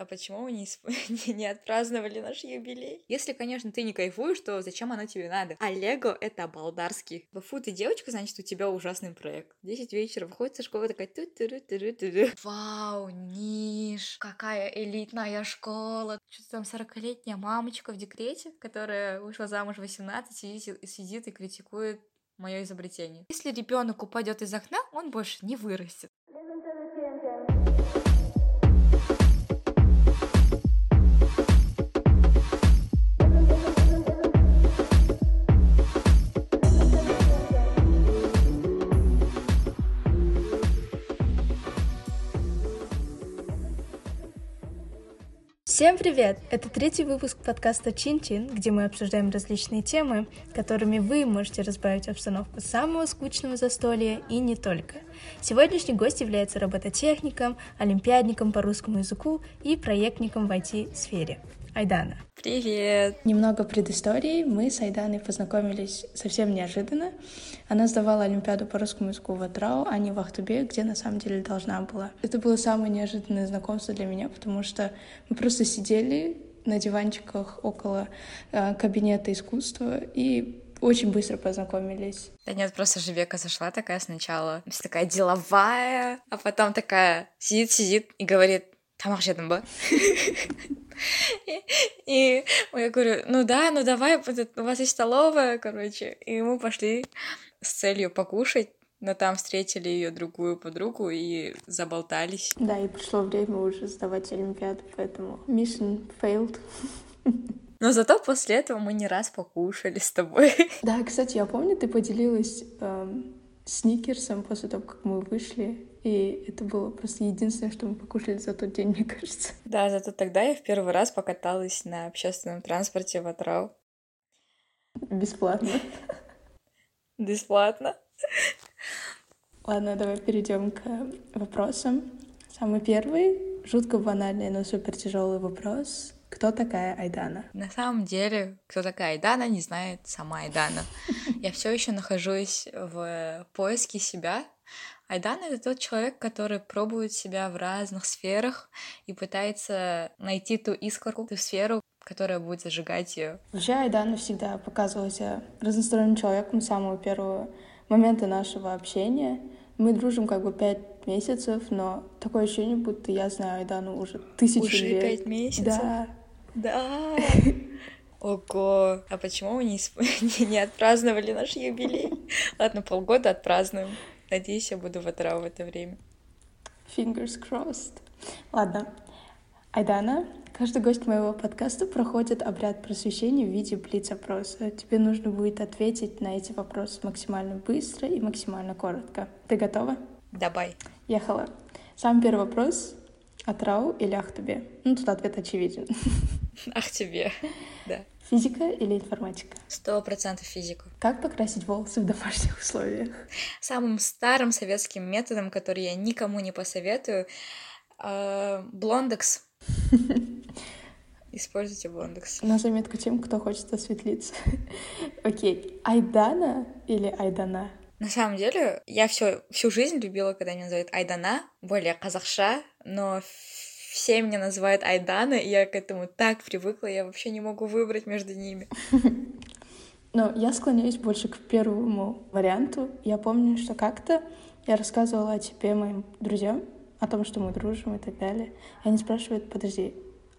А почему мы не, не, не отпраздновали наш юбилей? Если, конечно, ты не кайфуешь, то зачем оно тебе надо? А Лего — это балдарский. Фу, ты девочка, значит, у тебя ужасный проект. Десять вечера, выходит со школы такая... Ту -ту -ту -ту -ту -ту. Вау, Ниш, какая элитная школа. Что-то там 40-летняя мамочка в декрете, которая вышла замуж в 18, сидит, сидит и критикует мое изобретение. Если ребенок упадет из окна, он больше не вырастет. Всем привет! Это третий выпуск подкаста Чин-Чин, где мы обсуждаем различные темы, которыми вы можете разбавить обстановку самого скучного застолья и не только. Сегодняшний гость является робототехником, олимпиадником по русскому языку и проектником в IT-сфере. Айдана. Привет! Немного предыстории. Мы с Айданой познакомились совсем неожиданно. Она сдавала Олимпиаду по русскому языку в Атрау, а не в Ахтубе, где на самом деле должна была. Это было самое неожиданное знакомство для меня, потому что мы просто сидели на диванчиках около э, кабинета искусства и очень быстро познакомились. Да нет, просто Живека зашла такая сначала, такая деловая, а потом такая сидит-сидит и говорит, тамақ жедің ба и я говорю ну да ну давай у вас есть столовая короче и мы пошли с целью покушать но там встретили ее другую подругу и заболтались. Да, и пришло время уже сдавать Олимпиаду, поэтому mission failed. Но зато после этого мы не раз покушали с тобой. Да, кстати, я помню, ты поделилась эм, сникерсом после того, как мы вышли и это было просто единственное, что мы покушали за тот день, мне кажется. Да, зато тогда я в первый раз покаталась на общественном транспорте в Атрау. Бесплатно. Бесплатно. Ладно, давай перейдем к вопросам. Самый первый, жутко банальный, но супер тяжелый вопрос. Кто такая Айдана? На самом деле, кто такая Айдана, не знает сама Айдана. Я все еще нахожусь в поиске себя, Айдан — это тот человек, который пробует себя в разных сферах и пытается найти ту искорку, ту сферу, которая будет зажигать ее. Вообще Айдан всегда показывался разносторонним человеком с самого первого момента нашего общения. Мы дружим как бы пять месяцев, но такое ощущение, будто я знаю Айдану уже тысячу уже лет. Уже пять месяцев? Да. Да. Ого, а почему мы не, не отпраздновали наш юбилей? Ладно, полгода отпразднуем. Надеюсь, я буду в Атрау в это время. Fingers crossed. Ладно. Айдана, каждый гость моего подкаста проходит обряд просвещения в виде блиц-опроса. Тебе нужно будет ответить на эти вопросы максимально быстро и максимально коротко. Ты готова? Давай. Ехала. Самый первый вопрос. Атрау или Ахтубе? Ну, тут ответ очевиден. Ахтубе, да. Физика или информатика? Сто процентов физику. Как покрасить волосы в домашних условиях? Самым старым советским методом, который я никому не посоветую, э, блондекс. Используйте блондекс. На заметку тем, кто хочет осветлиться. Окей. Айдана или Айдана? На самом деле, я всю, всю жизнь любила, когда меня называют Айдана, более казахша, но все меня называют Айдана, и я к этому так привыкла, я вообще не могу выбрать между ними. Но я склоняюсь больше к первому варианту. Я помню, что как-то я рассказывала о тебе моим друзьям, о том, что мы дружим и так далее. И они спрашивают, подожди,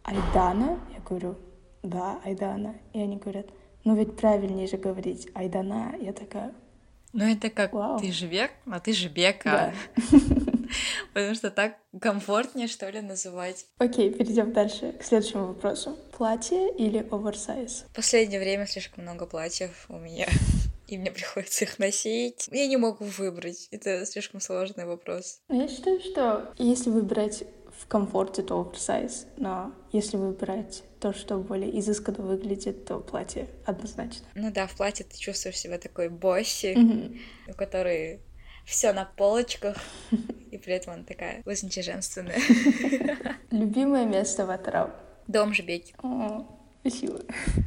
Айдана? Я говорю, да, Айдана. И они говорят, ну ведь правильнее же говорить Айдана. Я такая, ну это как Вау. ты же бек, а ты же бека. Да. Потому что так комфортнее, что ли, называть. Окей, перейдем дальше к следующему вопросу. Платье или оверсайз? В последнее время слишком много платьев у меня, и мне приходится их носить. Я не могу выбрать. Это слишком сложный вопрос. Я считаю, что если выбирать в комфорте, то оверсайз, но если выбирать то, что более изысканно выглядит, то платье однозначно. Ну да, в платье ты чувствуешь себя такой босси, Мгм. у которой все на полочках, и при этом она такая очень женственная. Любимое место в Атрау? Дом Жбеки. Спасибо.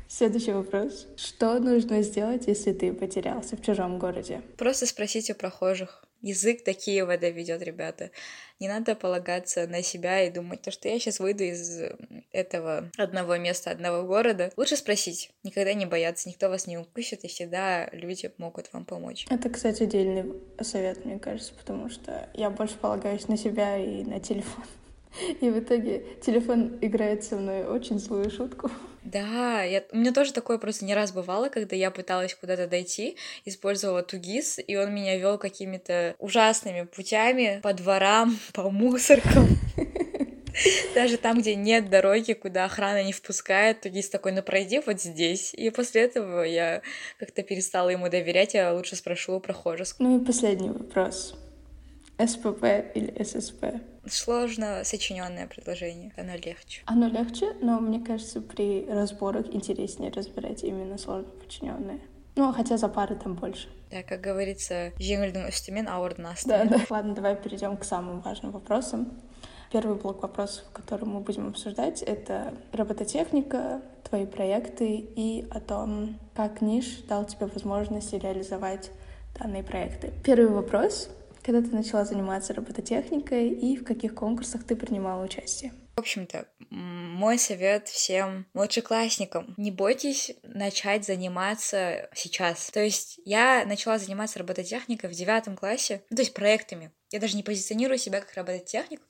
Следующий вопрос. Что нужно сделать, если ты потерялся в чужом городе? Просто спросить у прохожих. Язык до Киева доведет, ребята. Не надо полагаться на себя и думать, то, что я сейчас выйду из этого одного места, одного города. Лучше спросить, никогда не бояться, никто вас не укусит, и всегда люди могут вам помочь. Это, кстати, отдельный совет, мне кажется, потому что я больше полагаюсь на себя и на телефон. И в итоге телефон играет со мной очень злую шутку. Да, я... у меня тоже такое просто не раз бывало, когда я пыталась куда-то дойти, использовала Тугис, и он меня вел какими-то ужасными путями по дворам, по мусоркам. Даже там, где нет дороги, куда охрана не впускает, Тугис такой, ну пройди вот здесь. И после этого я как-то перестала ему доверять, я лучше спрошу у прохожих. Ну и последний вопрос. СПП или ССП? Сложно сочиненное предложение. Оно легче. Оно легче, но мне кажется, при разборах интереснее разбирать именно сложно подчиненные. Ну, хотя за пары там больше. Да, как говорится, жеңілдің үстімен ауырдың Да, да. Ладно, давай перейдем к самым важным вопросам. Первый блок вопросов, который мы будем обсуждать, это робототехника, твои проекты и о том, как ниш дал тебе возможность реализовать данные проекты. Первый вопрос когда ты начала заниматься робототехникой и в каких конкурсах ты принимала участие? В общем-то, мой совет всем младшеклассникам. Не бойтесь начать заниматься сейчас. То есть я начала заниматься робототехникой в девятом классе, ну, то есть проектами. Я даже не позиционирую себя как робототехник,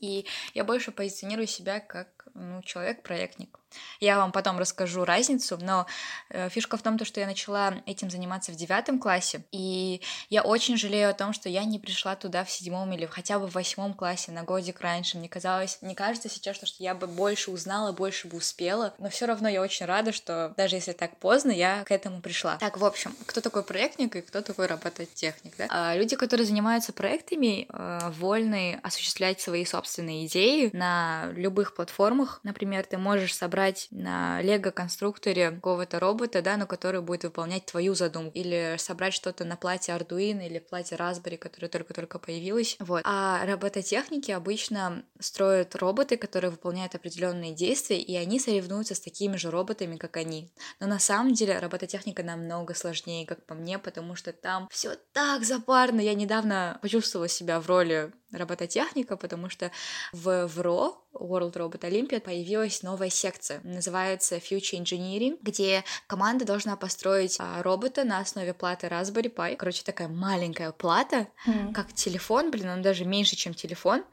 и я больше позиционирую себя как ну, человек-проектник. Я вам потом расскажу разницу, но э, фишка в том, что я начала этим заниматься в девятом классе, и я очень жалею о том, что я не пришла туда в седьмом или хотя бы в восьмом классе на годик раньше. Мне казалось, мне кажется сейчас, что я бы больше узнала, больше бы успела, но все равно я очень рада, что даже если так поздно, я к этому пришла. Так, в общем, кто такой проектник и кто такой робототехник, да? А, люди, которые занимаются проектами, э, вольны осуществлять свои собственные идеи на любых платформах. Например, ты можешь собрать собрать на лего-конструкторе какого-то робота, да, но который будет выполнять твою задумку, или собрать что-то на платье Arduino или платье Raspberry, которое только-только появилось. Вот. А робототехники обычно строят роботы, которые выполняют определенные действия, и они соревнуются с такими же роботами, как они. Но на самом деле робототехника намного сложнее, как по мне, потому что там все так запарно. Я недавно почувствовала себя в роли робототехника, потому что в ВРО, World Robot Olympiad, появилась новая секция, называется Future Engineering, где команда должна построить а, робота на основе платы Raspberry Pi. Короче, такая маленькая плата, mm. как телефон, блин, он даже меньше, чем телефон,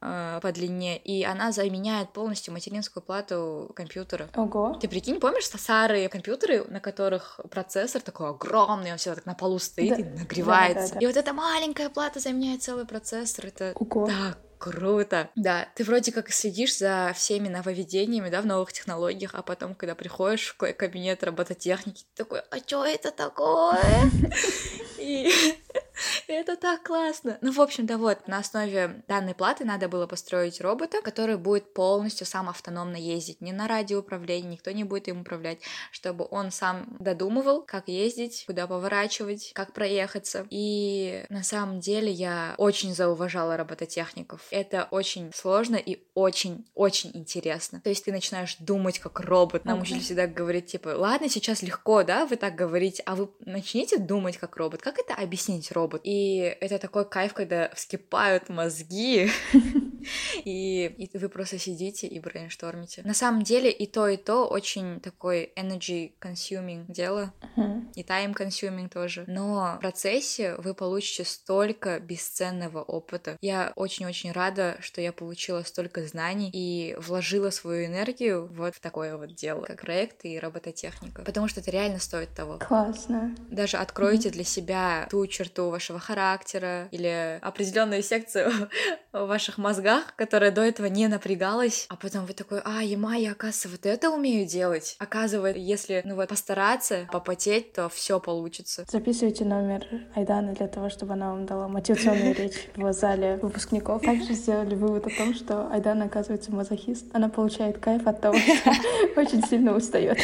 э, по длине, и она заменяет полностью материнскую плату компьютера. Ого. Ты прикинь, помнишь старые компьютеры, на которых процессор такой огромный, он всегда так на полу стоит да. и нагревается. Да, да, да. И вот эта маленькая плата заменяет целый процессор. Это Ого. так круто. Да, ты вроде как следишь за всеми нововведениями, да, в новых технологиях, а потом, когда приходишь в кабинет робототехники, ты такой, а что это такое? И это так классно. Ну, в общем, да вот, на основе данной платы надо было построить робота, который будет полностью сам автономно ездить. Не на радиоуправлении, никто не будет им управлять, чтобы он сам додумывал, как ездить, куда поворачивать, как проехаться. И на самом деле я очень зауважала робототехников. Это очень сложно и очень-очень интересно. То есть ты начинаешь думать как робот. Нам учитель всегда говорит, типа, ладно, сейчас легко, да, вы так говорите, а вы начните думать как робот. Как это объяснить роботу? Робот. И это такой кайф, когда вскипают мозги, и, и вы просто сидите и brainstorm ите. На самом деле и то, и то очень такой energy consuming дело, uh-huh. и time consuming тоже. Но в процессе вы получите столько бесценного опыта. Я очень-очень рада, что я получила столько знаний и вложила свою энергию вот в такое вот дело, как проект и робототехника. Потому что это реально стоит того. Классно. Даже откройте mm-hmm. для себя ту черту вашего характера или определенную секцию ваших мозгах, которая до этого не напрягалась, а потом вы такой, а, ема, я, оказывается, вот это умею делать. Оказывается, если, ну вот, постараться, попотеть, то все получится. Записывайте номер Айданы для того, чтобы она вам дала мотивационную речь в зале выпускников. Также сделали вывод о том, что Айдана, оказывается, мазохист. Она получает кайф от того, что очень сильно устает.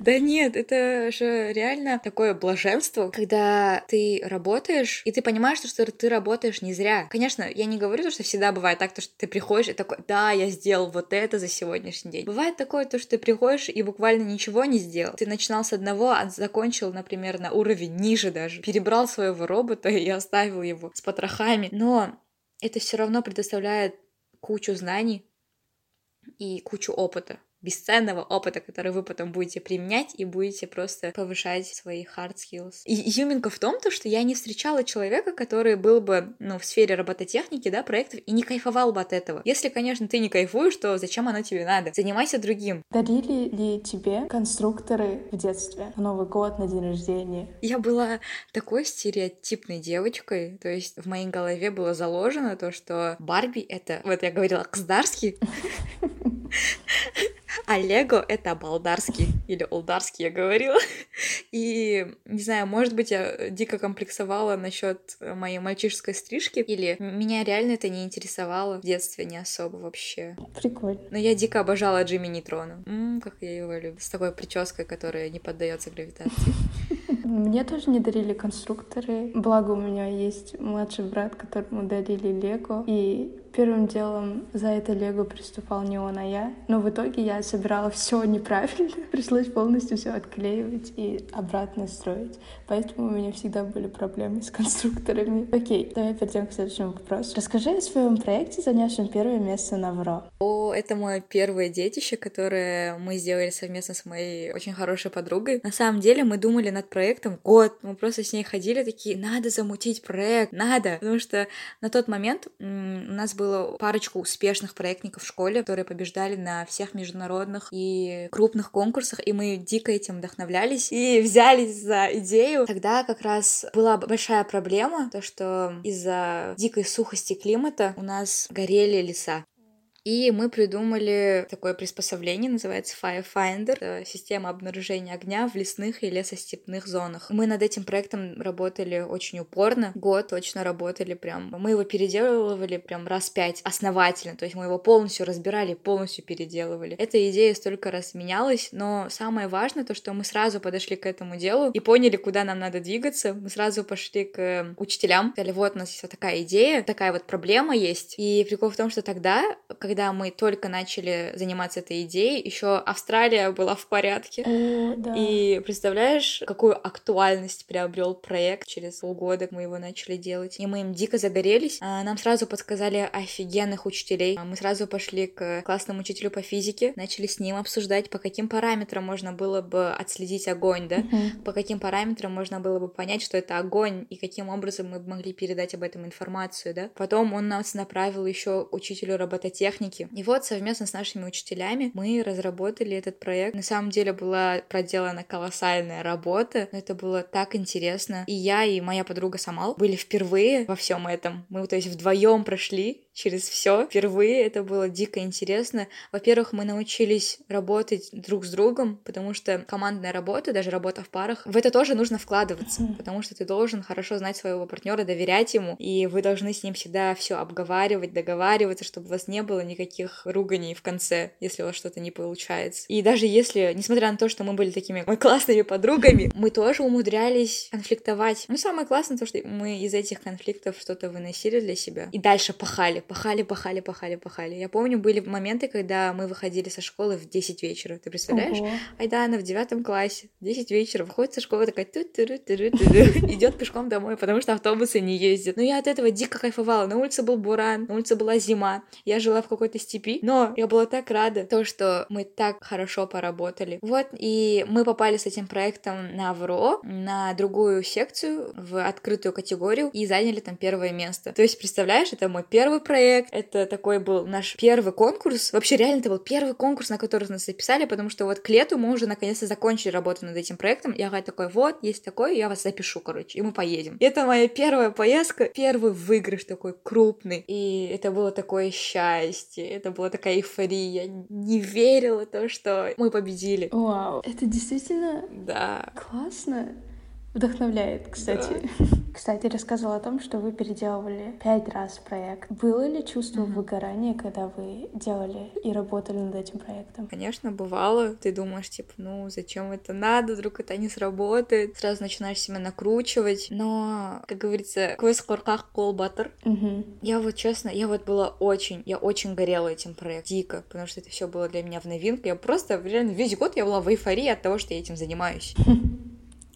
Да нет, это же реально такое блаженство, когда ты работаешь, и ты понимаешь, что ты работаешь не зря. Конечно, я не говорю, что всегда бывает так, то, что ты приходишь и такой, да, я сделал вот это за сегодняшний день. Бывает такое, то, что ты приходишь и буквально ничего не сделал. Ты начинал с одного, а закончил, например, на уровень ниже даже. Перебрал своего робота и оставил его с потрохами. Но это все равно предоставляет кучу знаний и кучу опыта бесценного опыта, который вы потом будете применять и будете просто повышать свои hard skills. И изюминка в том, то, что я не встречала человека, который был бы, ну, в сфере робототехники, да, проектов, и не кайфовал бы от этого. Если, конечно, ты не кайфуешь, то зачем оно тебе надо? Занимайся другим. Дарили ли тебе конструкторы в детстве? На Новый год, на день рождения? Я была такой стереотипной девочкой, то есть в моей голове было заложено то, что Барби — это, вот я говорила, Кздарский, а Лего — это болдарский или олдарский, я говорила. И, не знаю, может быть, я дико комплексовала насчет моей мальчишеской стрижки, или меня реально это не интересовало в детстве не особо вообще. Прикольно. Но я дико обожала Джимми Нейтрона. Ммм, как я его люблю. С такой прической, которая не поддается гравитации. Мне тоже не дарили конструкторы. Благо у меня есть младший брат, которому дарили Лего. И первым делом за это Лего приступал не он, а я. Но в итоге я собирала все неправильно. Пришлось полностью все отклеивать и обратно строить. Поэтому у меня всегда были проблемы с конструкторами. Окей, давай перейдем к следующему вопросу. Расскажи о своем проекте, занявшем первое место на ВРО. О, это мое первое детище, которое мы сделали совместно с моей очень хорошей подругой. На самом деле мы думали над проектом год. Мы просто с ней ходили такие, надо замутить проект, надо. Потому что на тот момент у нас было парочку успешных проектников в школе, которые побеждали на всех международных и крупных конкурсах, и мы дико этим вдохновлялись и взялись за идею. Тогда как раз была большая проблема, то что из-за дикой сухости климата у нас горели леса. И мы придумали такое приспособление, называется Firefinder, система обнаружения огня в лесных и лесостепных зонах. Мы над этим проектом работали очень упорно, год точно работали прям. Мы его переделывали прям раз пять основательно, то есть мы его полностью разбирали, полностью переделывали. Эта идея столько раз менялась, но самое важное то, что мы сразу подошли к этому делу и поняли, куда нам надо двигаться. Мы сразу пошли к учителям, сказали, вот у нас есть вот такая идея, такая вот проблема есть. И прикол в том, что тогда, когда когда мы только начали заниматься этой идеей, еще Австралия была в порядке. О, да. И представляешь, какую актуальность приобрел проект через полгода мы его начали делать. И мы им дико загорелись. А, нам сразу подсказали офигенных учителей. А, мы сразу пошли к классному учителю по физике, начали с ним обсуждать, по каким параметрам можно было бы отследить огонь, да, uh-huh. по каким параметрам можно было бы понять, что это огонь, и каким образом мы могли передать об этом информацию, да. Потом он нас направил еще учителю робототехники техники. И вот совместно с нашими учителями мы разработали этот проект. На самом деле была проделана колоссальная работа, но это было так интересно. И я, и моя подруга Самал были впервые во всем этом. Мы, то есть, вдвоем прошли через все. Впервые это было дико интересно. Во-первых, мы научились работать друг с другом, потому что командная работа, даже работа в парах, в это тоже нужно вкладываться, потому что ты должен хорошо знать своего партнера, доверять ему, и вы должны с ним всегда все обговаривать, договариваться, чтобы у вас не было никаких руганий в конце, если у вас что-то не получается. И даже если, несмотря на то, что мы были такими ой, классными подругами, мы тоже умудрялись конфликтовать. Ну, самое классное то, что мы из этих конфликтов что-то выносили для себя и дальше пахали, пахали, пахали, пахали, пахали. Я помню, были моменты, когда мы выходили со школы в 10 вечера. Ты представляешь? Ого. Айдана в девятом классе, 10 вечера, выходит со школы, такая ту ту ту ту идет пешком домой, потому что автобусы не ездят. Но я от этого дико кайфовала. На улице был буран, на улице была зима. Я жила в какой-то степи, но я была так рада, то, что мы так хорошо поработали. Вот, и мы попали с этим проектом на ВРО, на другую секцию, в открытую категорию, и заняли там первое место. То есть, представляешь, это мой первый проект, проект. Это такой был наш первый конкурс. Вообще, реально, это был первый конкурс, на который нас записали, потому что вот к лету мы уже наконец-то закончили работу над этим проектом. Я говорю такой, вот, есть такой, я вас запишу, короче, и мы поедем. И это моя первая поездка, первый выигрыш такой крупный. И это было такое счастье, это была такая эйфория. Я не верила в то, что мы победили. Вау, это действительно да. классно. Вдохновляет, кстати. Да. Кстати, рассказывала о том, что вы переделывали пять раз проект. Было ли чувство mm-hmm. выгорания, когда вы делали и работали над этим проектом? Конечно, бывало. Ты думаешь, типа, ну, зачем это надо, вдруг это не сработает. Сразу начинаешь себя накручивать. Но, как говорится, квест корках кол батер. Я вот, честно, я вот была очень, я очень горела этим проектом. Дико, потому что это все было для меня в новинку. Я просто, реально, весь год я была в эйфории от того, что я этим занимаюсь.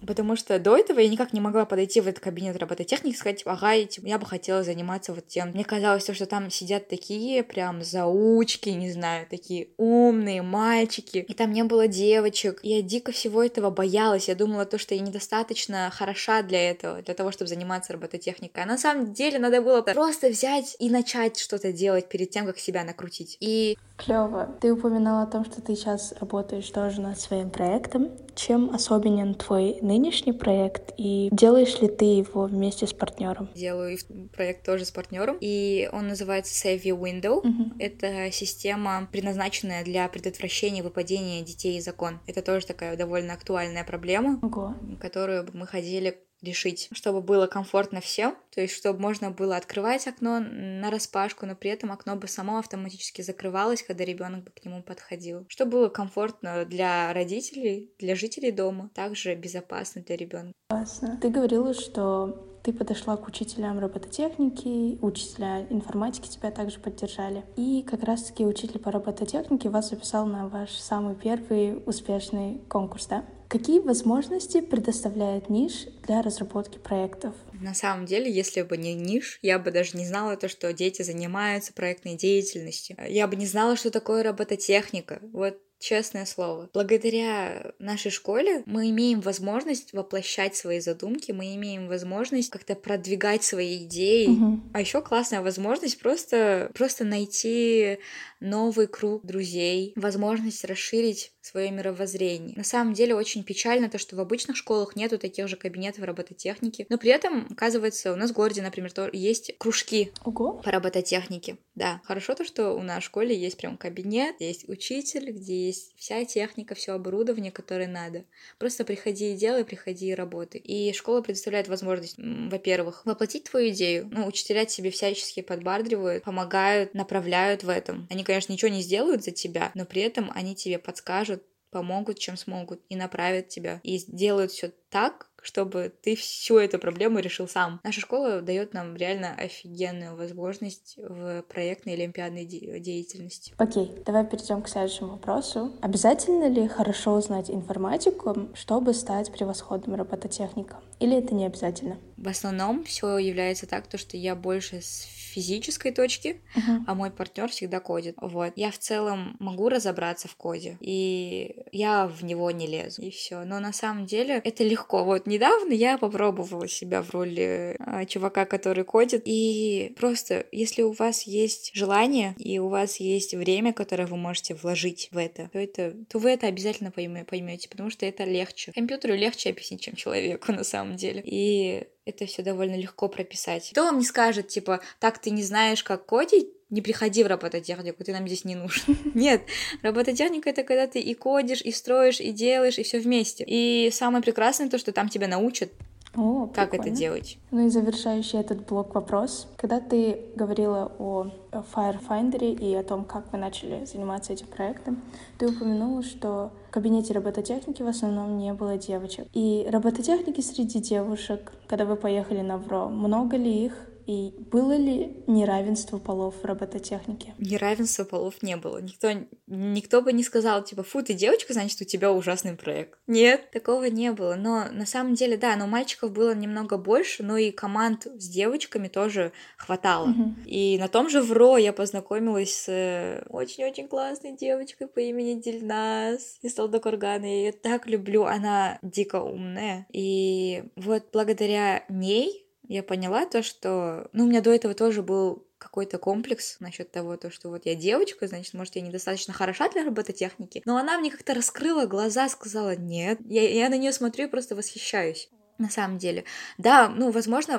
Потому что до этого я никак не могла подойти в этот кабинет робототехники и сказать, ага, типа, я бы хотела заниматься вот тем. Мне казалось, что там сидят такие прям заучки, не знаю, такие умные мальчики, и там не было девочек. Я дико всего этого боялась. Я думала то, что я недостаточно хороша для этого, для того, чтобы заниматься робототехникой. А на самом деле надо было просто взять и начать что-то делать перед тем, как себя накрутить. И Клево. Ты упоминала о том, что ты сейчас работаешь тоже над своим проектом. Чем особенен твой нынешний проект и делаешь ли ты его вместе с партнером? Делаю проект тоже с партнером, и он называется Save Your Window. Uh-huh. Это система, предназначенная для предотвращения выпадения детей из окон. Это тоже такая довольно актуальная проблема, uh-huh. которую мы ходили решить, чтобы было комфортно всем, то есть чтобы можно было открывать окно на распашку, но при этом окно бы само автоматически закрывалось, когда ребенок бы к нему подходил. Чтобы было комфортно для родителей, для жителей дома, также безопасно для ребенка. Классно. Ты говорила, что ты подошла к учителям робототехники, учителя информатики тебя также поддержали. И как раз-таки учитель по робототехнике вас записал на ваш самый первый успешный конкурс, да? Какие возможности предоставляет ниш для разработки проектов? На самом деле, если бы не ниш, я бы даже не знала то, что дети занимаются проектной деятельностью. Я бы не знала, что такое робототехника. Вот честное слово. Благодаря нашей школе мы имеем возможность воплощать свои задумки, мы имеем возможность как-то продвигать свои идеи. Угу. А еще классная возможность просто, просто найти новый круг друзей, возможность расширить свое мировоззрение. На самом деле очень печально то, что в обычных школах нету таких же кабинетов робототехники, но при этом, оказывается, у нас в городе, например, тоже есть кружки Ого. по робототехнике. Да, хорошо то, что у нас в школе есть прям кабинет, есть учитель, где есть вся техника, все оборудование, которое надо. Просто приходи и делай, приходи и работай. И школа предоставляет возможность, во-первых, воплотить твою идею. Ну, учителя тебе всячески подбадривают, помогают, направляют в этом. Они, конечно, ничего не сделают за тебя, но при этом они тебе подскажут, помогут, чем смогут, и направят тебя, и сделают все так, чтобы ты всю эту проблему решил сам. Наша школа дает нам реально офигенную возможность в проектной олимпиадной де- деятельности. Окей, okay, давай перейдем к следующему вопросу. Обязательно ли хорошо знать информатику, чтобы стать превосходным робототехником? Или это не обязательно? В основном все является так, то, что я больше с физической точки, uh-huh. а мой партнер всегда кодит. Вот. Я в целом могу разобраться в коде, и я в него не лезу, и все. Но на самом деле это легко. Вот недавно я попробовала себя в роли а, чувака, который кодит, и просто, если у вас есть желание, и у вас есть время, которое вы можете вложить в это, то, это, то вы это обязательно поймете, потому что это легче. Компьютеру легче объяснить, чем человеку на самом деле. И это все довольно легко прописать. Кто вам не скажет, типа, так ты не знаешь, как кодить, не приходи в робототехнику, ты нам здесь не нужен. Нет, робототехника это когда ты и кодишь, и строишь, и делаешь, и все вместе. И самое прекрасное то, что там тебя научат о, как прикольно. это делать. Ну и завершающий этот блок вопрос. Когда ты говорила о Firefinder и о том, как вы начали заниматься этим проектом, ты упомянула, что в кабинете робототехники в основном не было девочек. И робототехники среди девушек, когда вы поехали на ВРО, много ли их? И было ли неравенство полов в робототехнике? Неравенства полов не было. Никто, никто бы не сказал, типа, фу, ты девочка, значит, у тебя ужасный проект. Нет, такого не было. Но на самом деле, да, но мальчиков было немного больше, но и команд с девочками тоже хватало. Угу. И на том же ВРО я познакомилась с э, очень-очень классной девочкой по имени Дильнас из Талдокургана. Я ее так люблю, она дико умная. И вот благодаря ней я поняла то, что... Ну, у меня до этого тоже был какой-то комплекс насчет того, то, что вот я девочка, значит, может, я недостаточно хороша для робототехники. Но она мне как-то раскрыла глаза, сказала, нет. Я, я на нее смотрю и просто восхищаюсь. На самом деле. Да, ну, возможно,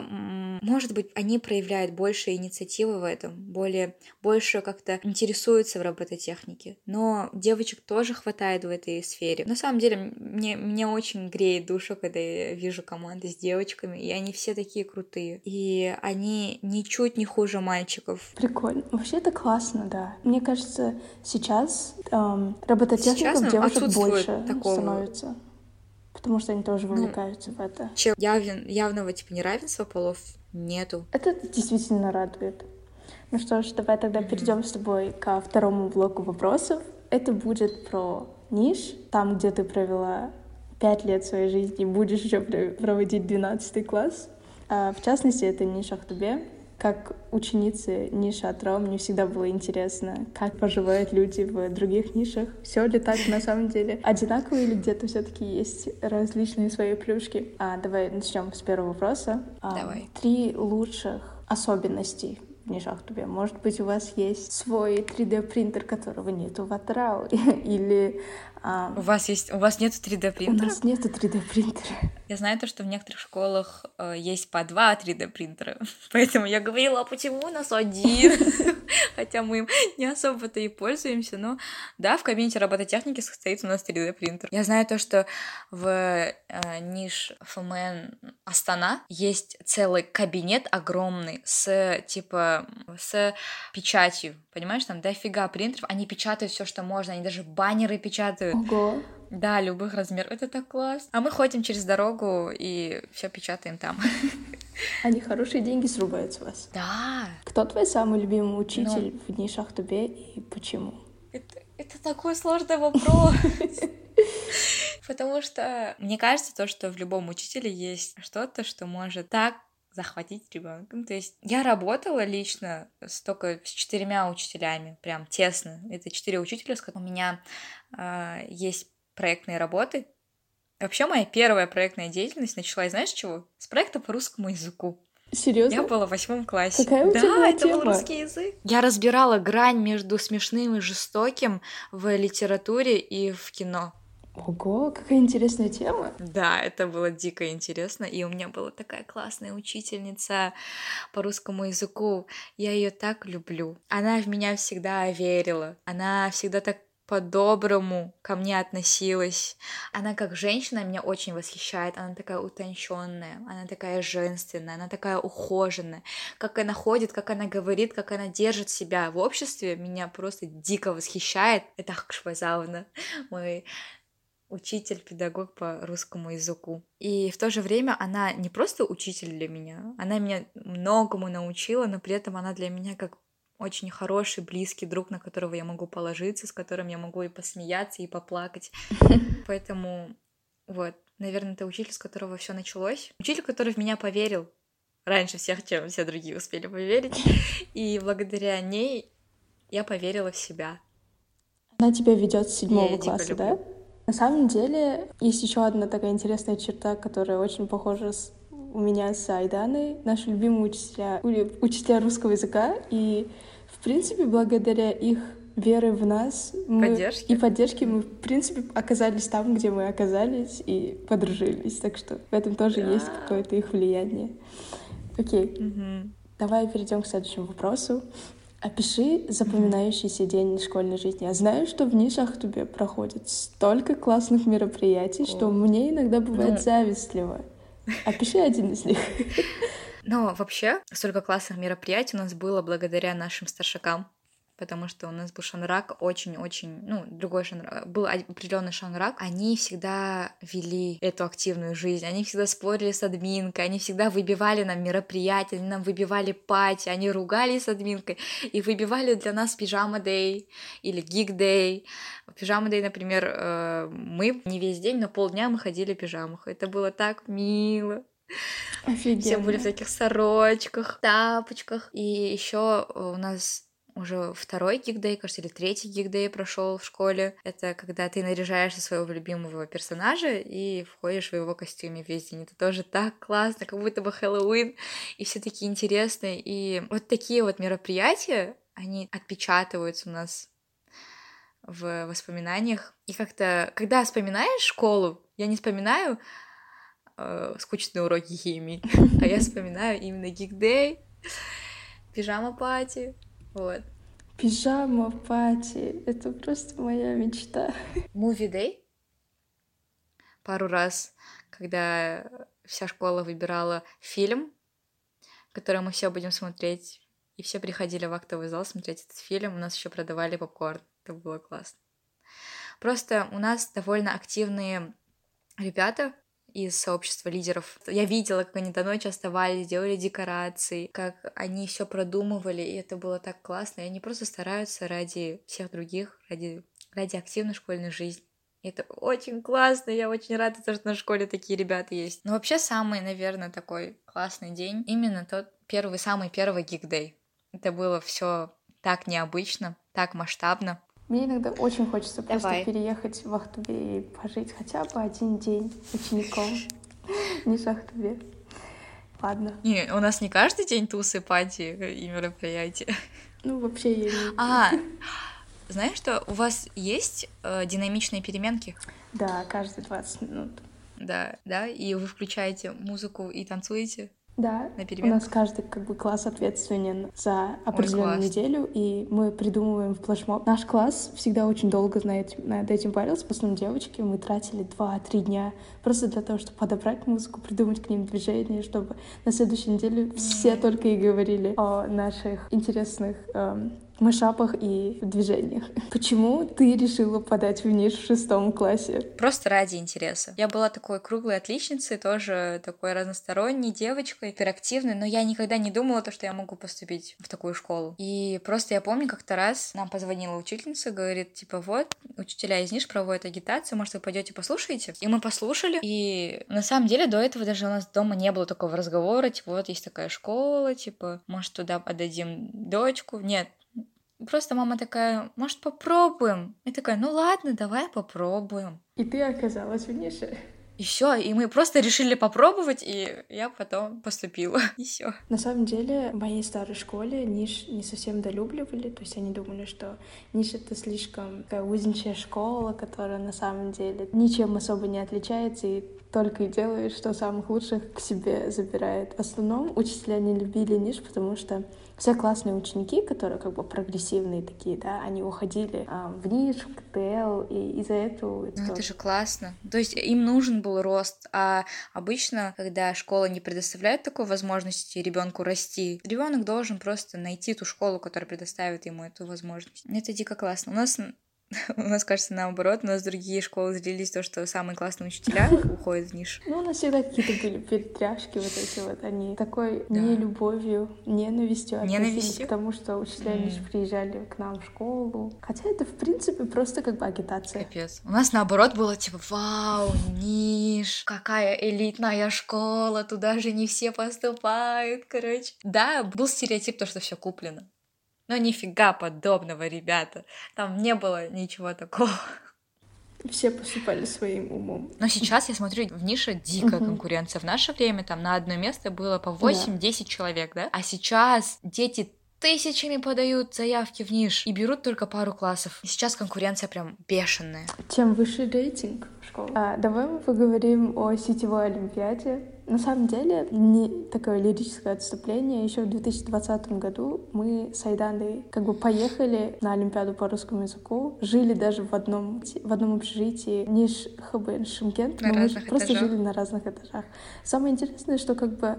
может быть, они проявляют больше инициативы в этом, более, больше как-то интересуются в робототехнике. Но девочек тоже хватает в этой сфере. На самом деле, мне, мне очень греет душу, когда я вижу команды с девочками, и они все такие крутые. И они ничуть не хуже мальчиков. Прикольно. Вообще это классно, да. Мне кажется, сейчас эм, робототехников сейчас, девушек больше такого... становится потому что они тоже ну, вовлекаются ну, в это. Чем явен, явного типа неравенства полов нету. Это действительно радует. Ну что ж, давай тогда mm-hmm. перейдем с тобой ко второму блоку вопросов. Это будет про ниш, там, где ты провела пять лет своей жизни, будешь еще проводить 12 класс. А, в частности, это ниш Ахтубе как ученицы ниши Атро, мне всегда было интересно, как поживают люди в других нишах. Все ли так на самом деле одинаково или где-то все-таки есть различные свои плюшки? А, давай начнем с первого вопроса. А, давай. Три лучших особенностей в Нижахтубе. Может быть, у вас есть свой 3D-принтер, которого нету в Атрау, или. У вас есть, у вас нет 3D принтера? У нас нет 3D принтера. Я знаю то, что в некоторых школах э, есть по два 3D принтера, поэтому я говорила, а почему у нас один? Хотя мы им не особо-то и пользуемся, но да, в кабинете робототехники стоит у нас 3D принтер. Я знаю то, что в э, ниш ФМН Астана есть целый кабинет огромный с типа с печатью, понимаешь, там дофига принтеров, они печатают все, что можно, они даже баннеры печатают Ого. Да, любых размеров. Это так классно. А мы ходим через дорогу и все печатаем там. Они хорошие деньги срубают с вас. Да. Кто твой самый любимый учитель Но... в дни Шахтубе и почему? Это, это такой сложный вопрос. Потому что мне кажется, то, что в любом учителе есть что-то, что может так захватить ребенка. Ну, то есть я работала лично с только с четырьмя учителями, прям тесно. Это четыре учителя, с которыми у меня э, есть проектные работы. Вообще моя первая проектная деятельность началась, знаешь, чего? С проекта по русскому языку. Серьезно? Я была в восьмом классе. Какая у да, тебя это тема? был русский язык. Я разбирала грань между смешным и жестоким в литературе и в кино. Ого, какая интересная тема. Да, это было дико интересно. И у меня была такая классная учительница по русскому языку. Я ее так люблю. Она в меня всегда верила. Она всегда так по-доброму ко мне относилась. Она как женщина меня очень восхищает. Она такая утонченная, она такая женственная, она такая ухоженная. Как она ходит, как она говорит, как она держит себя в обществе, меня просто дико восхищает. Это Хакшвазауна, мой учитель, педагог по русскому языку. И в то же время она не просто учитель для меня, она меня многому научила, но при этом она для меня как очень хороший, близкий друг, на которого я могу положиться, с которым я могу и посмеяться, и поплакать. Поэтому вот, наверное, это учитель, с которого все началось. Учитель, который в меня поверил раньше всех, чем все другие успели поверить. И благодаря ней я поверила в себя. Она тебя ведет с седьмого класса, да? На самом деле, есть еще одна такая интересная черта, которая очень похожа с у меня с Айданой, наши любимые учителя, учителя русского языка, и, в принципе, благодаря их веры в нас мы, поддержки. и поддержки мы, в принципе, оказались там, где мы оказались, и подружились. Так что в этом тоже да. есть какое-то их влияние. Окей, угу. давай перейдем к следующему вопросу. Опиши запоминающийся день школьной жизни. Я знаю, что в нишах тебе проходит столько классных мероприятий, О. что мне иногда бывает ну... завистливо. Опиши один из них. Но вообще, столько классных мероприятий у нас было благодаря нашим старшакам потому что у нас был шанрак очень-очень, ну, другой шанрак, был определенный шанрак, они всегда вели эту активную жизнь, они всегда спорили с админкой, они всегда выбивали нам мероприятия, они нам выбивали пати, они ругались с админкой и выбивали для нас пижама дей или гиг дей. Пижама дей, например, э, мы не весь день, но полдня мы ходили в пижамах. Это было так мило. Офигенно. Все были в таких сорочках, тапочках. И еще у нас уже второй гигдей, кажется, или третий гигдей прошел в школе. Это когда ты наряжаешься своего любимого персонажа и входишь в его костюме весь день. Это тоже так классно, как будто бы Хэллоуин, и все такие интересные. И вот такие вот мероприятия, они отпечатываются у нас в воспоминаниях. И как-то, когда вспоминаешь школу, я не вспоминаю э, скучные уроки химии, а я вспоминаю именно гик-дэй, пижама-пати, вот. Пижама-пати, это просто моя мечта. Movie-day? Пару раз, когда вся школа выбирала фильм, который мы все будем смотреть, и все приходили в актовый зал смотреть этот фильм, у нас еще продавали попкорн, это было классно. Просто у нас довольно активные ребята из сообщества лидеров. Я видела, как они до ночи оставались, делали декорации, как они все продумывали, и это было так классно. И они просто стараются ради всех других, ради, ради активной школьной жизни. И это очень классно, я очень рада, что на школе такие ребята есть. Но вообще самый, наверное, такой классный день, именно тот первый, самый первый гиг-дэй. Это было все так необычно, так масштабно. Мне иногда очень хочется Давай. просто переехать в Ахтубе и пожить хотя бы один день учеником. Не в Ахтубе. Ладно. Не, у нас не каждый день тусы, пати и мероприятия. Ну, вообще я не... А, знаешь что, у вас есть э, динамичные переменки? Да, каждые 20 минут. Да, да, и вы включаете музыку и танцуете? Да, у нас каждый как бы класс ответственен за определенную неделю, и мы придумываем флешмоб. Наш класс всегда очень долго над, над этим парился, в основном девочки. Мы тратили 2-3 дня просто для того, чтобы подобрать музыку, придумать к ним движение, чтобы на следующей неделе все только и говорили о наших интересных эм, мышапах и движениях. Почему ты решила подать в ниш в шестом классе? Просто ради интереса. Я была такой круглой отличницей, тоже такой разносторонней девочкой, интерактивной, но я никогда не думала, то, что я могу поступить в такую школу. И просто я помню, как-то раз нам позвонила учительница, говорит, типа, вот, учителя из ниш проводят агитацию, может, вы пойдете послушаете? И мы послушали, и на самом деле до этого даже у нас дома не было такого разговора, типа, вот есть такая школа, типа, может, туда отдадим дочку. Нет, Просто мама такая, может, попробуем? Я такая, ну ладно, давай попробуем. И ты оказалась в нише. И все, и мы просто решили попробовать, и я потом поступила. И все. На самом деле, в моей старой школе ниш не совсем долюбливали, то есть они думали, что ниш это слишком такая узенькая школа, которая на самом деле ничем особо не отличается, и только и делает, что самых лучших к себе забирает. В основном учителя не любили ниш, потому что все классные ученики, которые как бы прогрессивные такие, да, они уходили а, в НИШ, в КТЛ, и из-за этого... Ну, это же классно. То есть им нужен был рост, а обычно, когда школа не предоставляет такой возможности ребенку расти, ребенок должен просто найти ту школу, которая предоставит ему эту возможность. Это дико классно. У нас У нас, кажется, наоборот, у нас другие школы злились то, что самые классные учителя уходят в нишу. Ну, у нас всегда какие-то были перетряжки вот эти вот, они такой да. нелюбовью, ненавистью ненавистью? к тому, что учителя mm. лишь приезжали к нам в школу. Хотя это, в принципе, просто как бы агитация. Капец. У нас, наоборот, было типа, вау, Ниш, какая элитная школа, туда же не все поступают, короче. Да, был стереотип, то, что все куплено. Но нифига подобного, ребята. Там не было ничего такого. Все поступали своим умом. Но сейчас я смотрю, в нише дикая угу. конкуренция. В наше время там на одно место было по 8-10 да. человек, да? А сейчас дети тысячами подают заявки в ниш и берут только пару классов. И сейчас конкуренция прям бешеная. Чем выше рейтинг школы. А, давай мы поговорим о сетевой олимпиаде. На самом деле, не такое лирическое отступление. Еще в 2020 году мы с Айдандой как бы поехали на Олимпиаду по русскому языку, жили даже в одном, в одном общежитии Ниш ХБ Шимкент, но мы просто жили на разных этажах. Самое интересное, что как бы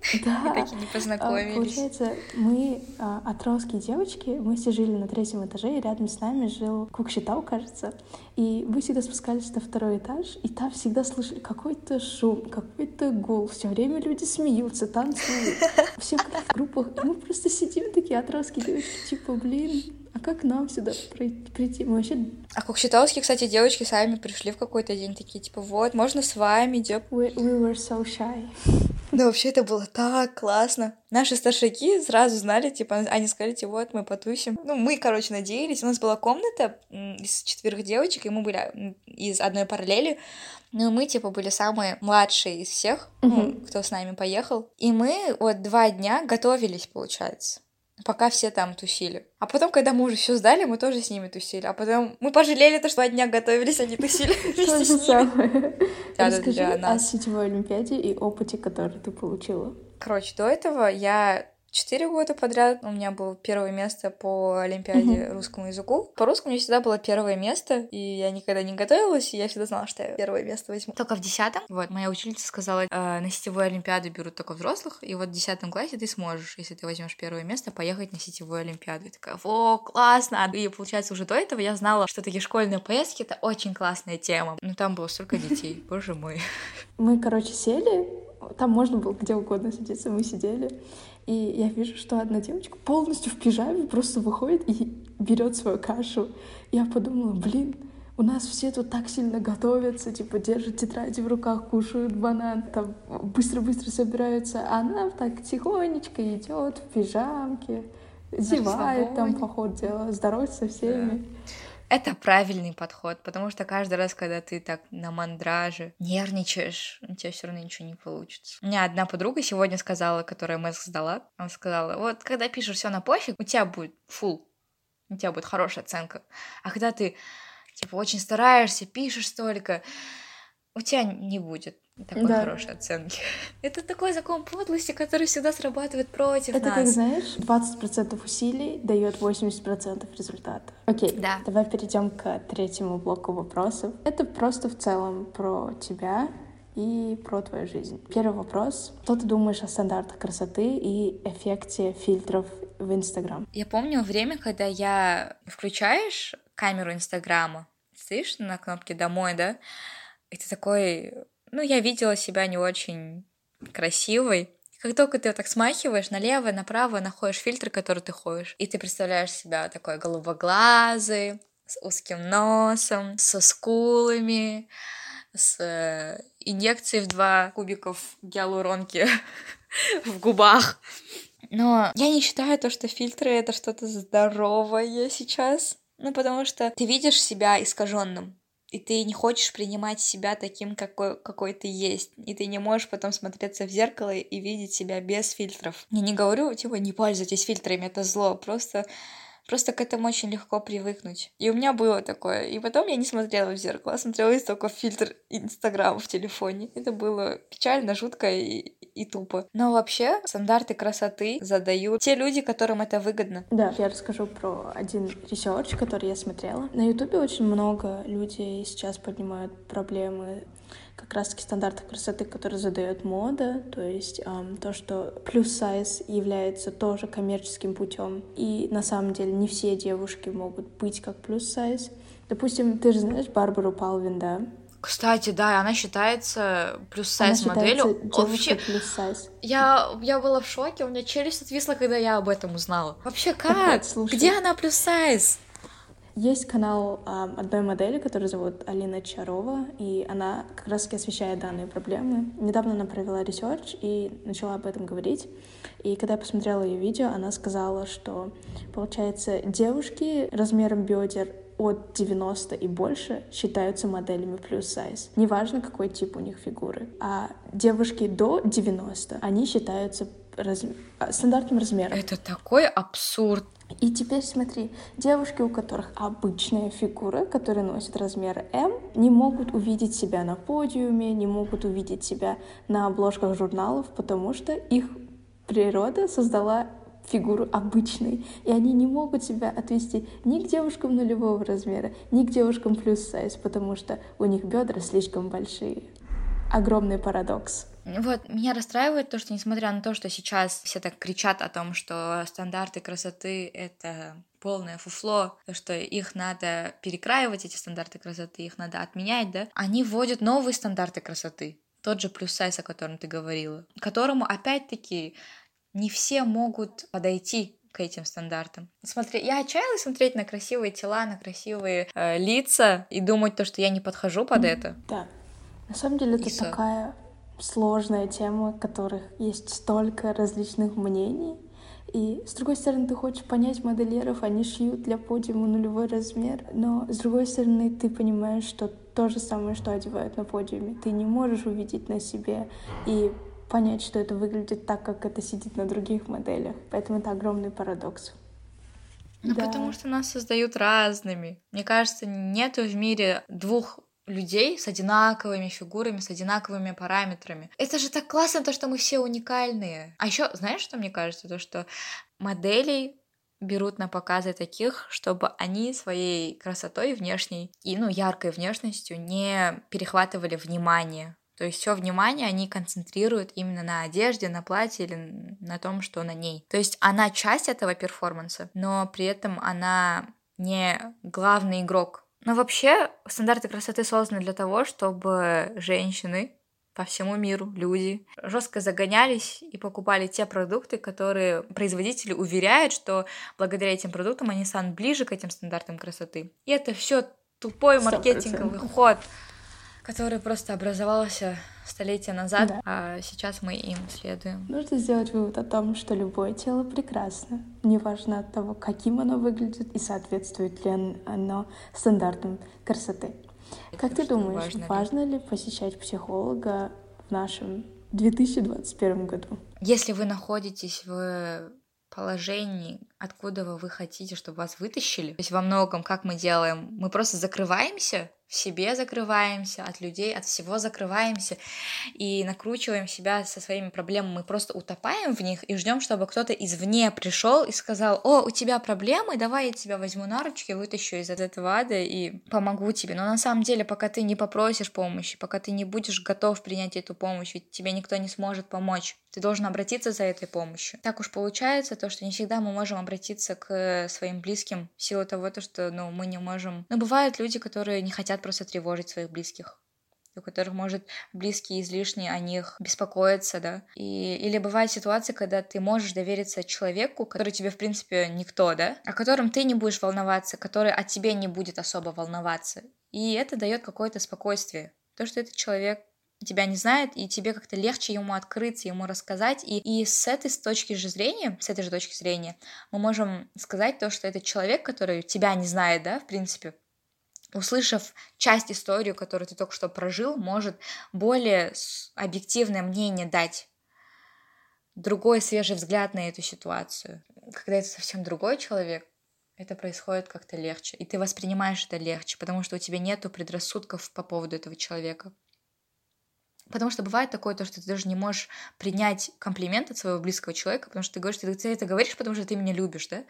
Да. И не познакомились. Получается, мы а, атраусские девочки, мы все жили на третьем этаже, и рядом с нами жил Кукшитау, кажется. И мы всегда спускались на второй этаж, и там всегда слышали какой-то шум, какой-то гул. Все время люди смеются, танцуют. Все в группах. И мы просто сидим такие атраусские девочки, типа, блин, а как нам сюда прийти? Мы вообще... А кукшетауские, кстати, девочки сами пришли в какой-то день, такие, типа, вот, можно с вами, идем. We, we were so shy. Да, вообще это было так классно. Наши старшаки сразу знали, типа, они сказали, типа, вот, мы потусим. Ну, мы, короче, надеялись. У нас была комната из четверых девочек, и мы были из одной параллели. Ну, мы, типа, были самые младшие из всех, ну, кто с нами поехал. И мы вот два дня готовились, получается пока все там тусили. А потом, когда мы уже все сдали, мы тоже с ними тусили. А потом мы пожалели то, что два дня готовились, они тусили вместе с ними. Расскажи о сетевой олимпиаде и опыте, который ты получила. Короче, до этого я Четыре года подряд у меня было первое место по Олимпиаде uh-huh. русскому языку. По русскому у меня всегда было первое место, и я никогда не готовилась, и я всегда знала, что я первое место возьму. Только в десятом, вот, моя учительница сказала, э, на сетевую Олимпиаду берут только взрослых, и вот в десятом классе ты сможешь, если ты возьмешь первое место, поехать на сетевую Олимпиаду. И такая, о, классно! И получается, уже до этого я знала, что такие школьные поездки — это очень классная тема. Но там было столько детей, боже мой. Мы, короче, сели, там можно было где угодно сидеться, мы сидели. И я вижу, что одна девочка полностью в пижаме просто выходит и берет свою кашу. Я подумала, блин, у нас все тут так сильно готовятся, типа держат тетради в руках, кушают банан, там быстро-быстро собираются, а она так тихонечко идет в пижамке, зевает там по ходу дела, здоровается со всеми. Да. Это правильный подход, потому что каждый раз, когда ты так на мандраже нервничаешь, у тебя все равно ничего не получится. У меня одна подруга сегодня сказала, которая мэск сдала, она сказала, вот когда пишешь все на пофиг, у тебя будет фул, у тебя будет хорошая оценка. А когда ты типа очень стараешься, пишешь столько, у тебя не будет такой да. хорошей оценки. Это такой закон подлости, который всегда срабатывает против Это нас. как, знаешь, 20% усилий дает 80% результата. Окей, да. давай перейдем к третьему блоку вопросов. Это просто в целом про тебя и про твою жизнь. Первый вопрос. Что ты думаешь о стандартах красоты и эффекте фильтров в Инстаграм? Я помню время, когда я включаешь камеру Инстаграма, стоишь на кнопке «Домой», да, ты такой ну, я видела себя не очень красивой. Как только ты вот так смахиваешь налево, направо, находишь фильтр, который ты ходишь, и ты представляешь себя такой голубоглазый, с узким носом, со скулами, с э, инъекцией в два кубиков гиалуронки в губах. Но я не считаю то, что фильтры это что-то здоровое сейчас. Ну, потому что ты видишь себя искаженным и ты не хочешь принимать себя таким, какой, какой ты есть, и ты не можешь потом смотреться в зеркало и видеть себя без фильтров. Я не говорю, типа, не пользуйтесь фильтрами, это зло, просто Просто к этому очень легко привыкнуть. И у меня было такое. И потом я не смотрела в зеркало, а смотрела только в фильтр Инстаграма в телефоне. Это было печально, жутко и, и тупо. Но вообще стандарты красоты задают те люди, которым это выгодно. Да, я расскажу про один research, который я смотрела. На Ютубе очень много людей сейчас поднимают проблемы как раз-таки стандартов красоты, которые задает мода, то есть эм, то, что plus size является тоже коммерческим путем, и на самом деле не все девушки могут быть как plus size. Допустим, ты же знаешь Барбару Палвин, да? Кстати, да, она считается plus size моделью. Вообще, plus size. Я, я была в шоке, у меня челюсть отвисла, когда я об этом узнала. Вообще как? Где она plus size? Есть канал э, одной модели, которую зовут Алина Чарова, и она как раз таки освещает данные проблемы. Недавно она провела research и начала об этом говорить. И когда я посмотрела ее видео, она сказала, что, получается, девушки размером бедер от 90 и больше считаются моделями плюс сайз. Неважно, какой тип у них фигуры. А девушки до 90, они считаются раз... стандартным размером. Это такой абсурд. И теперь смотри, девушки, у которых обычная фигура, которые носят размер М, не могут увидеть себя на подиуме, не могут увидеть себя на обложках журналов, потому что их природа создала фигуру обычной, и они не могут себя отвести ни к девушкам нулевого размера, ни к девушкам плюс сайз, потому что у них бедра слишком большие. Огромный парадокс. Вот, меня расстраивает то, что несмотря на то, что сейчас все так кричат о том, что стандарты красоты — это полное фуфло, то, что их надо перекраивать, эти стандарты красоты, их надо отменять, да, они вводят новые стандарты красоты. Тот же плюс сайз, о котором ты говорила, которому, опять-таки, не все могут подойти к этим стандартам. Смотри, я отчаялась смотреть на красивые тела, на красивые э, лица и думать то, что я не подхожу под это. Да. На самом деле это и такая сложная тема, которых есть столько различных мнений. И с другой стороны, ты хочешь понять модельеров, они шьют для подиума нулевой размер, но с другой стороны, ты понимаешь, что то же самое, что одевают на подиуме, ты не можешь увидеть на себе. И понять, что это выглядит так, как это сидит на других моделях. Поэтому это огромный парадокс. Ну, да. потому что нас создают разными. Мне кажется, нету в мире двух людей с одинаковыми фигурами, с одинаковыми параметрами. Это же так классно, то, что мы все уникальные. А еще, знаешь, что мне кажется? То, что моделей берут на показы таких, чтобы они своей красотой внешней и, ну, яркой внешностью не перехватывали внимание. То есть все внимание они концентрируют именно на одежде, на платье или на том, что на ней. То есть она часть этого перформанса, но при этом она не главный игрок. Но вообще стандарты красоты созданы для того, чтобы женщины по всему миру люди жестко загонялись и покупали те продукты, которые производители уверяют, что благодаря этим продуктам они станут ближе к этим стандартам красоты. И это все тупой маркетинговый 100%. ход, который просто образовался столетия назад, да. а сейчас мы им следуем. Нужно сделать вывод о том, что любое тело прекрасно, неважно от того, каким оно выглядит и соответствует ли оно стандартам красоты. Как ты думаешь, важно, важно ли? ли посещать психолога в нашем 2021 году? Если вы находитесь в положении, откуда вы хотите, чтобы вас вытащили, то есть во многом, как мы делаем, мы просто закрываемся в себе закрываемся, от людей, от всего закрываемся и накручиваем себя со своими проблемами. Мы просто утопаем в них и ждем, чтобы кто-то извне пришел и сказал, о, у тебя проблемы, давай я тебя возьму на ручки, вытащу из этого ада и помогу тебе. Но на самом деле, пока ты не попросишь помощи, пока ты не будешь готов принять эту помощь, ведь тебе никто не сможет помочь. Ты должен обратиться за этой помощью. Так уж получается, то, что не всегда мы можем обратиться к своим близким в силу того, то, что ну, мы не можем... Но бывают люди, которые не хотят просто тревожить своих близких у которых, может, близкие излишне о них беспокоиться, да. И, или бывают ситуации, когда ты можешь довериться человеку, который тебе, в принципе, никто, да, о котором ты не будешь волноваться, который о тебе не будет особо волноваться. И это дает какое-то спокойствие. То, что этот человек тебя не знает, и тебе как-то легче ему открыться, ему рассказать. И, и с этой с точки же зрения, с этой же точки зрения, мы можем сказать то, что этот человек, который тебя не знает, да, в принципе, услышав часть истории, которую ты только что прожил, может более объективное мнение дать, другой свежий взгляд на эту ситуацию. Когда это совсем другой человек, это происходит как-то легче, и ты воспринимаешь это легче, потому что у тебя нету предрассудков по поводу этого человека. Потому что бывает такое, то, что ты даже не можешь принять комплимент от своего близкого человека, потому что ты говоришь, ты, ты это говоришь, потому что ты меня любишь, да?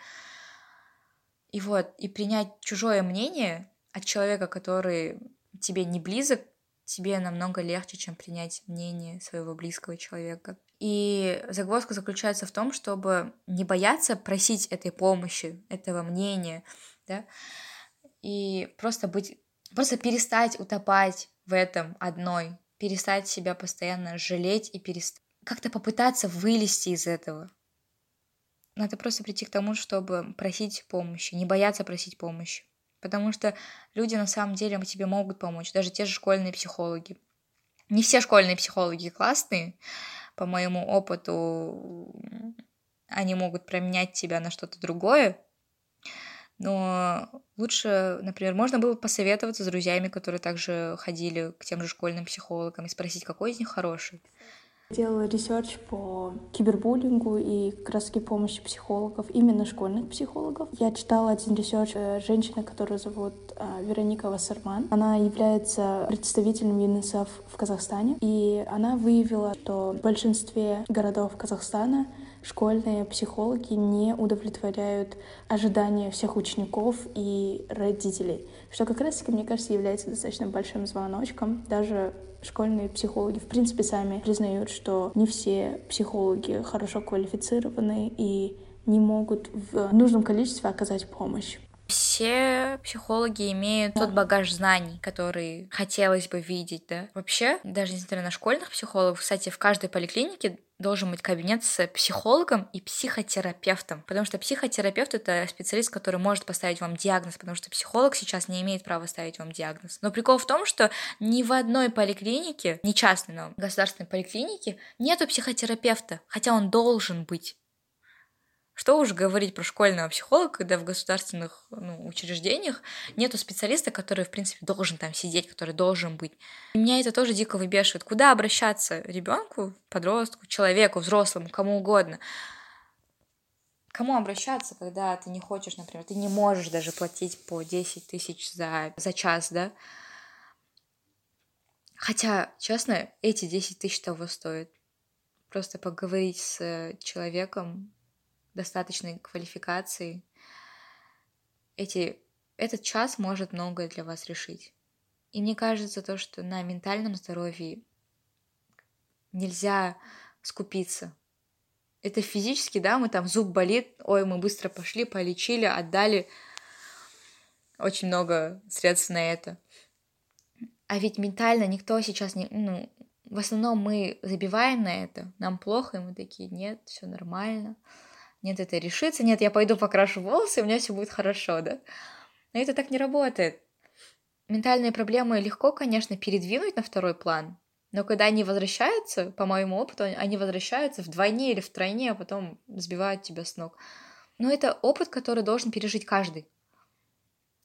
И вот, и принять чужое мнение от человека, который тебе не близок, тебе намного легче, чем принять мнение своего близкого человека. И загвоздка заключается в том, чтобы не бояться просить этой помощи, этого мнения, да, и просто быть, просто перестать утопать в этом одной, перестать себя постоянно жалеть и перестать как-то попытаться вылезти из этого. Надо просто прийти к тому, чтобы просить помощи, не бояться просить помощи. Потому что люди на самом деле тебе могут помочь, даже те же школьные психологи. Не все школьные психологи классные, по моему опыту, они могут променять тебя на что-то другое, но лучше, например, можно было посоветоваться с друзьями, которые также ходили к тем же школьным психологам, и спросить, какой из них хороший. Делала research по кибербуллингу и как помощи психологов, именно школьных психологов. Я читала один research э, женщины, которую зовут э, Вероника Вассерман. Она является представителем ЮНИСЕФ в Казахстане, и она выявила, что в большинстве городов Казахстана школьные психологи не удовлетворяют ожидания всех учеников и родителей, что как раз-таки, мне кажется, является достаточно большим звоночком даже школьные психологи, в принципе, сами признают, что не все психологи хорошо квалифицированы и не могут в нужном количестве оказать помощь. Все психологи имеют да. тот багаж знаний, который хотелось бы видеть, да. Вообще, даже несмотря на школьных психологов, кстати, в каждой поликлинике должен быть кабинет с психологом и психотерапевтом, потому что психотерапевт — это специалист, который может поставить вам диагноз, потому что психолог сейчас не имеет права ставить вам диагноз. Но прикол в том, что ни в одной поликлинике, не частной, но государственной поликлинике, нету психотерапевта, хотя он должен быть Что уж говорить про школьного психолога, когда в государственных ну, учреждениях нету специалиста, который, в принципе, должен там сидеть, который должен быть. И меня это тоже дико выбешивает. Куда обращаться ребенку, подростку, человеку, взрослому, кому угодно? Кому обращаться, когда ты не хочешь, например, ты не можешь даже платить по 10 тысяч за, за час, да? Хотя, честно, эти 10 тысяч того стоят. Просто поговорить с человеком, достаточной квалификации, эти, этот час может многое для вас решить. И мне кажется, то, что на ментальном здоровье нельзя скупиться. Это физически, да, мы там зуб болит, ой, мы быстро пошли, полечили, отдали очень много средств на это. А ведь ментально никто сейчас не, ну, в основном мы забиваем на это, нам плохо, и мы такие, нет, все нормально нет, это решится, нет, я пойду покрашу волосы, и у меня все будет хорошо, да? Но это так не работает. Ментальные проблемы легко, конечно, передвинуть на второй план, но когда они возвращаются, по моему опыту, они возвращаются вдвойне или втройне, а потом сбивают тебя с ног. Но это опыт, который должен пережить каждый.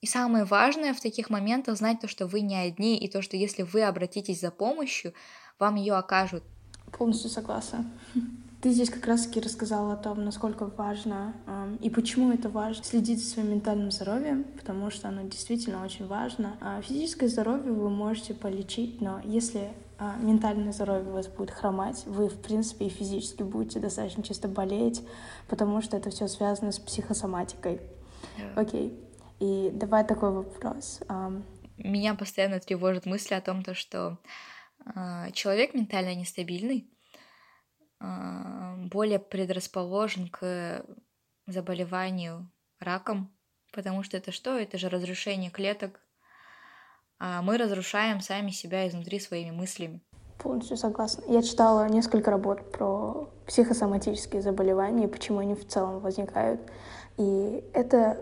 И самое важное в таких моментах знать то, что вы не одни, и то, что если вы обратитесь за помощью, вам ее окажут. Полностью согласна. Ты здесь как раз-таки рассказала о том, насколько важно э, и почему это важно следить за своим ментальным здоровьем, потому что оно действительно очень важно. А физическое здоровье вы можете полечить, но если э, ментальное здоровье у вас будет хромать, вы, в принципе, и физически будете достаточно часто болеть, потому что это все связано с психосоматикой. Окей. Okay. И давай такой вопрос. Меня постоянно тревожит мысль о том, то, что э, человек ментально нестабильный, а, более предрасположен к заболеванию раком, потому что это что? Это же разрушение клеток. А мы разрушаем сами себя изнутри своими мыслями. Полностью согласна. Я читала несколько работ про психосоматические заболевания и почему они в целом возникают. И это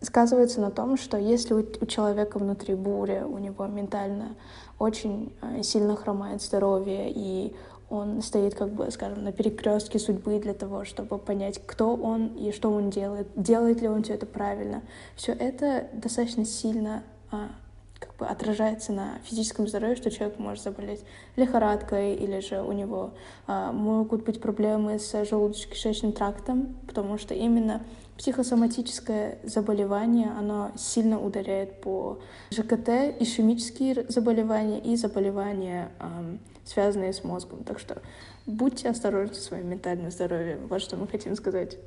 сказывается на том, что если у человека внутри буря, у него ментально очень э, сильно хромает здоровье, и он стоит, как бы, скажем, на перекрестке судьбы для того, чтобы понять, кто он и что он делает, делает ли он все это правильно. Все это достаточно сильно а, как бы отражается на физическом здоровье, что человек может заболеть лихорадкой, или же у него а, могут быть проблемы с желудочно-кишечным трактом, потому что именно психосоматическое заболевание, оно сильно ударяет по ЖКТ, ишемические заболевания и заболевания, эм, связанные с мозгом. Так что будьте осторожны со своим ментальным здоровьем. Вот что мы хотим сказать.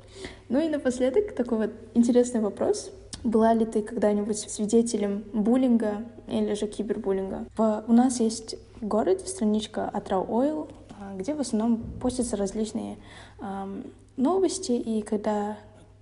Ну и напоследок такой вот интересный вопрос. Была ли ты когда-нибудь свидетелем буллинга или же кибербуллинга? У нас есть в городе страничка Атрау Oil, а, где в основном постятся различные эм, новости, и когда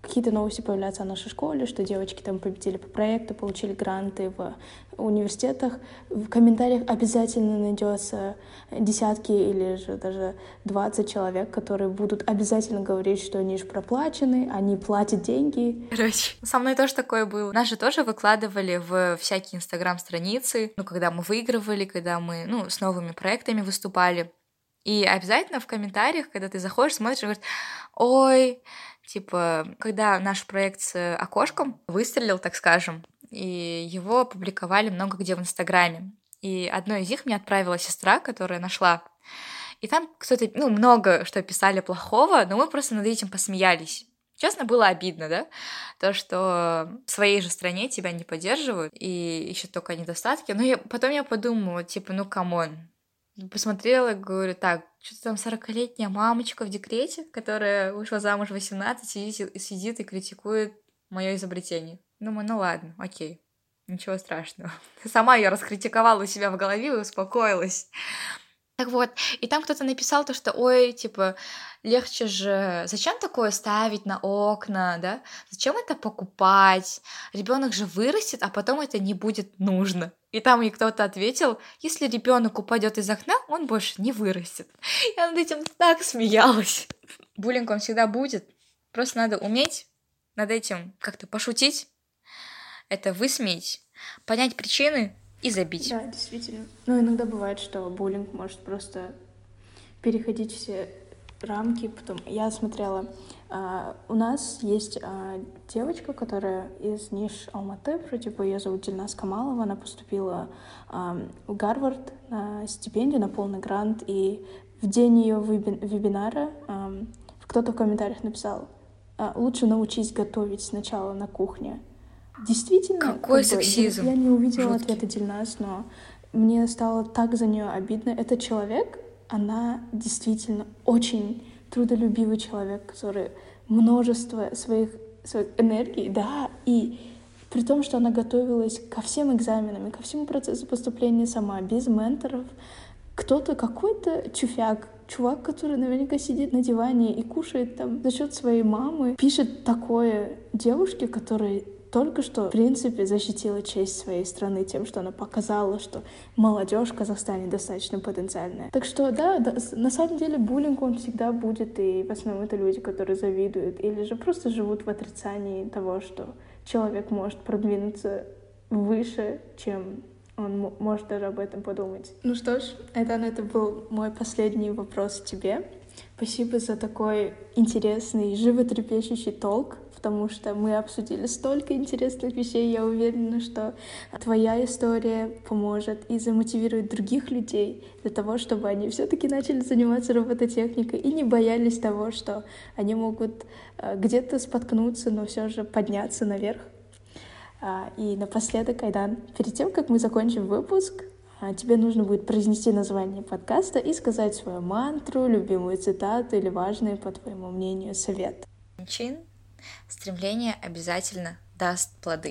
какие-то новости появляются о нашей школе, что девочки там победили по проекту, получили гранты в университетах. В комментариях обязательно найдется десятки или же даже 20 человек, которые будут обязательно говорить, что они же проплачены, они платят деньги. Короче, со мной тоже такое было. Нас же тоже выкладывали в всякие инстаграм-страницы, ну, когда мы выигрывали, когда мы, ну, с новыми проектами выступали. И обязательно в комментариях, когда ты заходишь, смотришь, говорят, ой, Типа, когда наш проект с окошком выстрелил, так скажем, и его опубликовали много где в Инстаграме. И одно из них мне отправила сестра, которая нашла. И там кто-то, ну, много что писали плохого, но мы просто над этим посмеялись. Честно, было обидно, да? То, что в своей же стране тебя не поддерживают, и ищут только недостатки. Но я, потом я подумала, типа, ну, come on, Посмотрела говорю, так, что-то там 40-летняя мамочка в декрете, которая вышла замуж в 18, сидит, сидит и критикует мое изобретение. Думаю, ну ладно, окей, ничего страшного. Сама ее раскритиковала у себя в голове и успокоилась. Так вот, и там кто-то написал то, что, ой, типа, легче же, зачем такое ставить на окна, да? Зачем это покупать? Ребенок же вырастет, а потом это не будет нужно. И там ей кто-то ответил, если ребенок упадет из окна, он больше не вырастет. Я над этим так смеялась. Буллинг он всегда будет. Просто надо уметь над этим как-то пошутить, это высмеять, понять причины и забить. Да, действительно. Но иногда бывает, что буллинг может просто переходить все рамки. Потом я смотрела А, у нас есть а, девочка, которая из Ниш Алматы, вроде бы ее зовут Дильнас Камалова, она поступила а, в Гарвард на стипендию, на полный грант, и в день ее вебинара а, кто-то в комментариях написал, а, лучше научись готовить сначала на кухне. Действительно, какой как сексизм? Бы, я, не увидела Жуткий. ответа Дильнас, но мне стало так за нее обидно. Этот человек, она действительно очень трудолюбивый человек, который множество своих, своих энергий, да, и при том, что она готовилась ко всем экзаменам и ко всему процессу поступления сама, без менторов, кто-то, какой-то чуфяк, чувак, который наверняка сидит на диване и кушает там за счет своей мамы, пишет такое девушке, которая только что, в принципе, защитила честь своей страны тем, что она показала, что молодежь в Казахстане достаточно потенциальная. Так что, да, да, на самом деле буллинг, он всегда будет, и в основном это люди, которые завидуют, или же просто живут в отрицании того, что человек может продвинуться выше, чем он может даже об этом подумать. Ну что ж, Айдан, это был мой последний вопрос тебе. Спасибо за такой интересный, животрепещущий толк потому что мы обсудили столько интересных вещей. Я уверена, что твоя история поможет и замотивирует других людей для того, чтобы они все-таки начали заниматься робототехникой и не боялись того, что они могут э, где-то споткнуться, но все же подняться наверх. А, и напоследок, Айдан, перед тем, как мы закончим выпуск, а, тебе нужно будет произнести название подкаста и сказать свою мантру, любимую цитату или важный, по твоему мнению, совет. Чин стремление обязательно даст плоды.